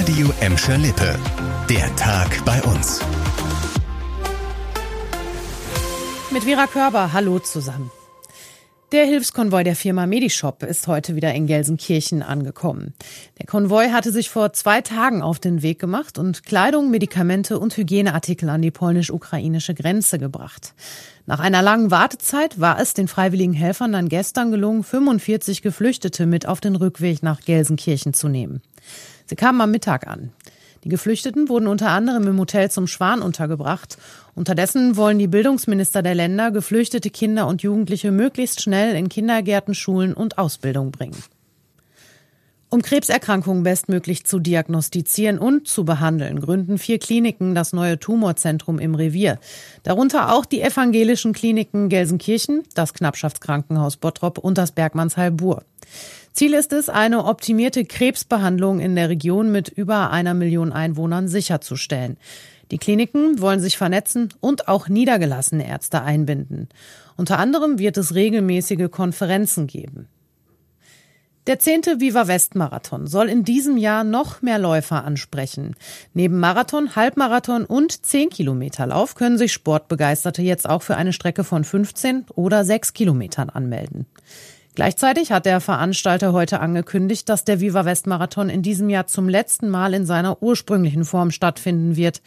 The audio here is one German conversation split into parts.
Radio Emscher Lippe. Der Tag bei uns. Mit Vera Körber, hallo zusammen. Der Hilfskonvoi der Firma Medishop ist heute wieder in Gelsenkirchen angekommen. Der Konvoi hatte sich vor zwei Tagen auf den Weg gemacht und Kleidung, Medikamente und Hygieneartikel an die polnisch-ukrainische Grenze gebracht. Nach einer langen Wartezeit war es den freiwilligen Helfern dann gestern gelungen, 45 Geflüchtete mit auf den Rückweg nach Gelsenkirchen zu nehmen. Sie kamen am Mittag an. Die Geflüchteten wurden unter anderem im Hotel zum Schwan untergebracht. Unterdessen wollen die Bildungsminister der Länder geflüchtete Kinder und Jugendliche möglichst schnell in Kindergärten, Schulen und Ausbildung bringen. Um Krebserkrankungen bestmöglich zu diagnostizieren und zu behandeln, gründen vier Kliniken das neue Tumorzentrum im Revier. Darunter auch die evangelischen Kliniken Gelsenkirchen, das Knappschaftskrankenhaus Bottrop und das Bergmannsheil Bur. Ziel ist es, eine optimierte Krebsbehandlung in der Region mit über einer Million Einwohnern sicherzustellen. Die Kliniken wollen sich vernetzen und auch niedergelassene Ärzte einbinden. Unter anderem wird es regelmäßige Konferenzen geben. Der zehnte Viva West Marathon soll in diesem Jahr noch mehr Läufer ansprechen. Neben Marathon, Halbmarathon und 10 Kilometer Lauf können sich Sportbegeisterte jetzt auch für eine Strecke von 15 oder 6 Kilometern anmelden. Gleichzeitig hat der Veranstalter heute angekündigt, dass der Viva West Marathon in diesem Jahr zum letzten Mal in seiner ursprünglichen Form stattfinden wird.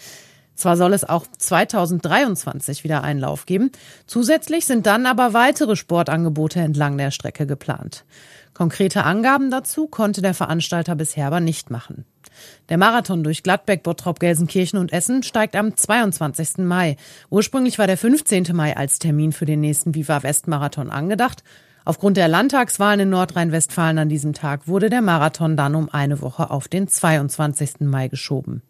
Zwar soll es auch 2023 wieder einen Lauf geben, zusätzlich sind dann aber weitere Sportangebote entlang der Strecke geplant. Konkrete Angaben dazu konnte der Veranstalter bisher aber nicht machen. Der Marathon durch Gladbeck, Bottrop, Gelsenkirchen und Essen steigt am 22. Mai. Ursprünglich war der 15. Mai als Termin für den nächsten Viva West Marathon angedacht. Aufgrund der Landtagswahlen in Nordrhein-Westfalen an diesem Tag wurde der Marathon dann um eine Woche auf den 22. Mai geschoben.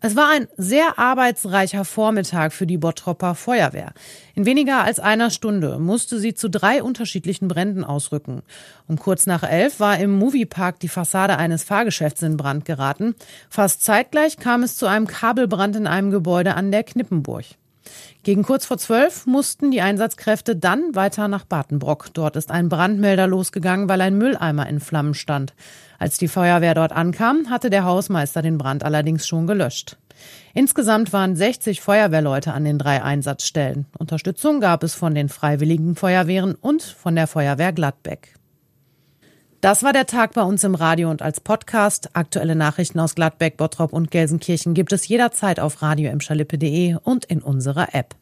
Es war ein sehr arbeitsreicher Vormittag für die Bottropper Feuerwehr. In weniger als einer Stunde musste sie zu drei unterschiedlichen Bränden ausrücken. Um kurz nach elf war im Moviepark die Fassade eines Fahrgeschäfts in Brand geraten. Fast zeitgleich kam es zu einem Kabelbrand in einem Gebäude an der Knippenburg. Gegen kurz vor zwölf mussten die Einsatzkräfte dann weiter nach Batenbrock. Dort ist ein Brandmelder losgegangen, weil ein Mülleimer in Flammen stand. Als die Feuerwehr dort ankam, hatte der Hausmeister den Brand allerdings schon gelöscht. Insgesamt waren 60 Feuerwehrleute an den drei Einsatzstellen. Unterstützung gab es von den Freiwilligen Feuerwehren und von der Feuerwehr Gladbeck. Das war der Tag bei uns im Radio und als Podcast. Aktuelle Nachrichten aus Gladbeck, Bottrop und Gelsenkirchen gibt es jederzeit auf radio und in unserer App.